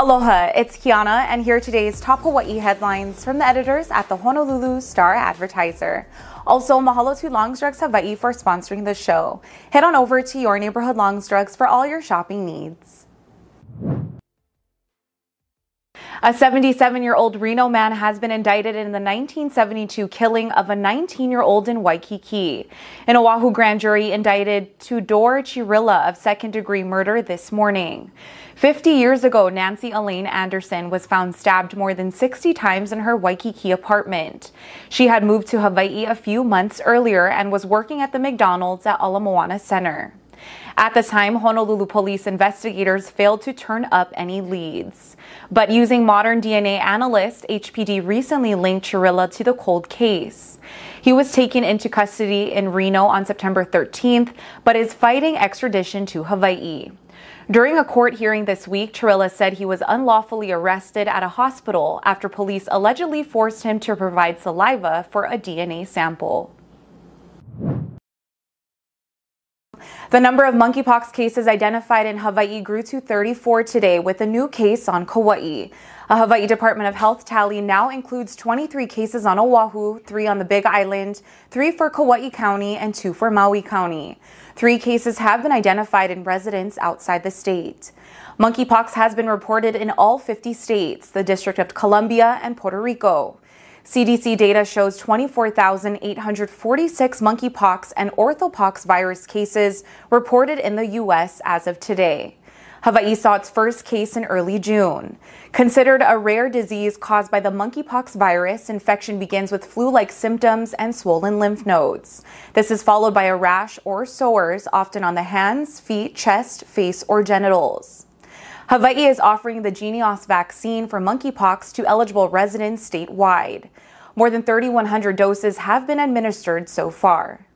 Aloha, it's Kiana, and here are today's top Hawaii headlines from the editors at the Honolulu Star Advertiser. Also, mahalo to Longs Drugs Hawaii for sponsoring the show. Head on over to your neighborhood Longs Drugs for all your shopping needs. A 77 year old Reno man has been indicted in the 1972 killing of a 19 year old in Waikiki. An Oahu grand jury indicted Tudor Chirila of second degree murder this morning. 50 years ago, Nancy Elaine Anderson was found stabbed more than 60 times in her Waikiki apartment. She had moved to Hawaii a few months earlier and was working at the McDonald's at Ala Moana Center. At the time, Honolulu police investigators failed to turn up any leads. But using modern DNA analysts, HPD recently linked Chirila to the cold case. He was taken into custody in Reno on September 13th, but is fighting extradition to Hawaii. During a court hearing this week, Chirila said he was unlawfully arrested at a hospital after police allegedly forced him to provide saliva for a DNA sample. The number of monkeypox cases identified in Hawaii grew to 34 today with a new case on Kauai. A Hawaii Department of Health tally now includes 23 cases on Oahu, 3 on the Big Island, 3 for Kauai County, and 2 for Maui County. Three cases have been identified in residents outside the state. Monkeypox has been reported in all 50 states, the District of Columbia, and Puerto Rico. CDC data shows 24,846 monkeypox and orthopox virus cases reported in the U.S. as of today. Hawaii saw its first case in early June. Considered a rare disease caused by the monkeypox virus, infection begins with flu like symptoms and swollen lymph nodes. This is followed by a rash or sores, often on the hands, feet, chest, face, or genitals. Hawaii is offering the Jynneos vaccine for monkeypox to eligible residents statewide. More than 3,100 doses have been administered so far.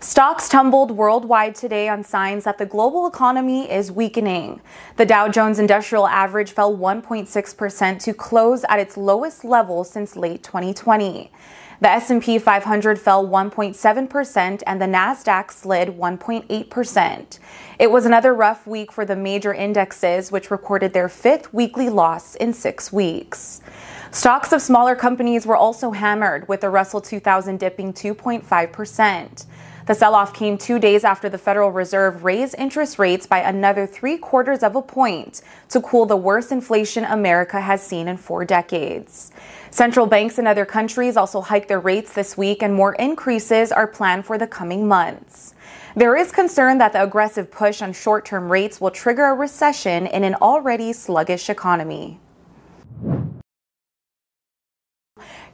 Stocks tumbled worldwide today on signs that the global economy is weakening. The Dow Jones Industrial Average fell 1.6% to close at its lowest level since late 2020. The S&P 500 fell 1.7% and the Nasdaq slid 1.8%. It was another rough week for the major indexes which recorded their fifth weekly loss in 6 weeks. Stocks of smaller companies were also hammered with the Russell 2000 dipping 2.5%. The sell off came two days after the Federal Reserve raised interest rates by another three quarters of a point to cool the worst inflation America has seen in four decades. Central banks in other countries also hiked their rates this week, and more increases are planned for the coming months. There is concern that the aggressive push on short term rates will trigger a recession in an already sluggish economy.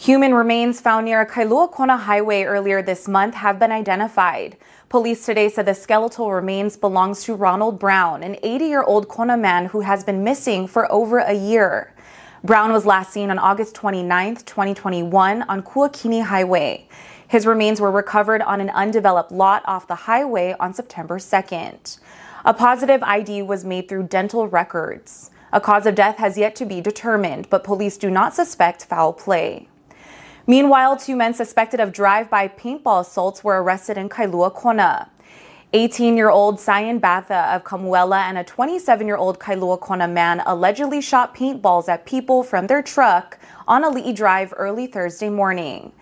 Human remains found near a Kailua Kona highway earlier this month have been identified. Police today said the skeletal remains belongs to Ronald Brown, an 80 year old Kona man who has been missing for over a year. Brown was last seen on August 29, 2021, on Kuakini Highway. His remains were recovered on an undeveloped lot off the highway on September 2nd. A positive ID was made through dental records. A cause of death has yet to be determined, but police do not suspect foul play. Meanwhile, two men suspected of drive-by paintball assaults were arrested in Kailua Kona. 18-year-old Cyan Batha of Kamuela and a 27-year-old Kailua Kona man allegedly shot paintballs at people from their truck on Ali'i Drive early Thursday morning.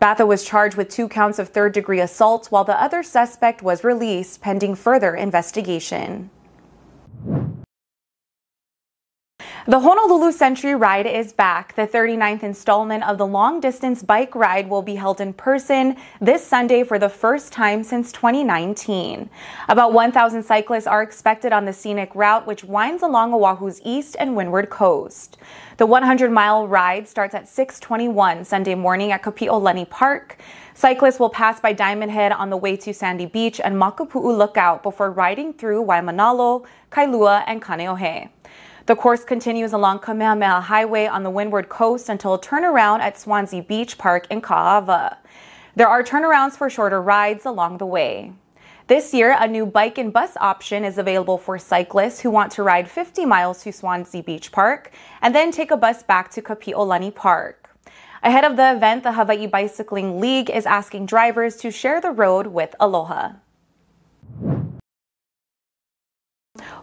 Batha was charged with two counts of third-degree assault, while the other suspect was released pending further investigation. The Honolulu Century Ride is back. The 39th installment of the long distance bike ride will be held in person this Sunday for the first time since 2019. About 1,000 cyclists are expected on the scenic route, which winds along Oahu's east and windward coast. The 100 mile ride starts at 621 Sunday morning at Kapi'olani Park. Cyclists will pass by Diamond Head on the way to Sandy Beach and Makapu'u Lookout before riding through Waimanalo, Kailua, and Kaneohe. The course continues along Kamehameha Highway on the windward coast until a turnaround at Swanzy Beach Park in Ka'ava. There are turnarounds for shorter rides along the way. This year, a new bike and bus option is available for cyclists who want to ride 50 miles to Swanzy Beach Park and then take a bus back to Kapi'olani Park. Ahead of the event, the Hawaii Bicycling League is asking drivers to share the road with Aloha.